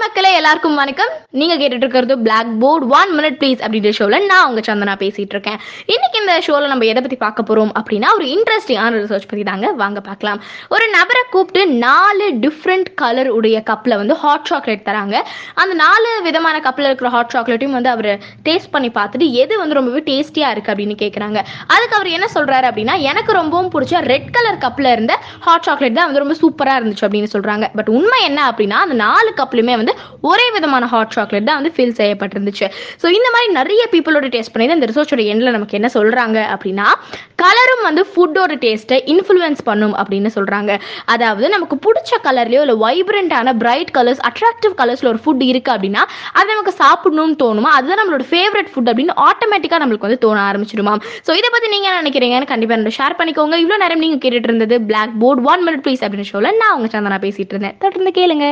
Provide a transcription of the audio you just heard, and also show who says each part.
Speaker 1: மக்களே எல்லாருக்கும் வணக்கம். நீங்க கேட்டுட்டு இருக்கிறது black board one minute please அப்படின்ற ஷோல நான் உங்க சந்தனா பேசிட்டு இருக்கேன் இன்னைக்கு இந்த ஷோல நம்ம எதை பத்தி பார்க்க போறோம் அப்படின்னா ஒரு இன்ட்ரெஸ்டிங்கான ரிசர்ச் பத்தி தாங்க. வாங்க பார்க்கலாம். ஒரு நபரை கூப்பிட்டு நாலு டிஃப்ரெண்ட் கலர் உடைய கப்ல வந்து ஹாட் சாக்லேட் தராங்க. அந்த நாலு விதமான கப்ல இருக்கிற ஹாட் சாக்லேட்டையும் வந்து அவர் டேஸ்ட் பண்ணி பார்த்துட்டு எது வந்து ரொம்பவே டேஸ்டியா இருக்கு அப்படின்னு கேட்குறாங்க அதுக்கு அவர் என்ன சொல்றாரு அப்படின்னா எனக்கு ரொம்பவும் பிடிச்ச ரெட் கலர் கப்ல இருந்த ஹாட் சாக்லேட் தான் வந்து ரொம்ப சூப்பரா இருந்துச்சு அப்படின்னு சொல்றாங்க. பட் உண்மை என்ன அப்படின்னா அந்த நாலு கப்லையுமே வந்து ஒரே விதமான ஹாட் சாக்லேட் தான் வந்து ஃபில் செய்யப்பட்டிருந்துச்சு. ஸோ இந்த மாதிரி நிறைய பீப்புளோட டேஸ்ட் பண்ணி அந்த ரிசர்ச்சோட எண்ணில் நமக்கு என்ன சொல்றாங்க அப்படின்னா கலரும் வந்து ஃபுட்டோட டேஸ்ட்டை இன்ஃப்ளூயன்ஸ் பண்ணும் அப்படின்னு சொல்றாங்க. அதாவது நமக்கு பிடிச்ச கலர்லையோ இல்லை வைப்ரண்ட்டான பிரைட் கலர்ஸ் அட்ராக்டிவ் கலர்ஸ்ல ஒரு ஃபுட் இருக்கு அப்படின்னா அது நமக்கு சாப்பிடணும்னு தோணுமா? அதுதான் நம்மளோட ஃபேவரட் ஃபுட் அப்படின்னு ஆட்டோமேட்டிக்காக நம்மளுக்கு வந்து தோண ஆரம்பிச்சிடுமா ஸோ இதை பற்றி நீங்க என்ன நினைக்கிறீங்கன்னு கண்டிப்பாக என்னோட ஷேர் பண்ணிக்கோங்க. இவ்வளோ நேரம் நீங்கள் கேட்டுட்டு இருந்தது black board one minute please அப்படின்னு ஷோவில் நான் உங்கள் சந்தனா பேசிகிட்டு இருந்தேன். தொடர்ந்து கேளுங்க.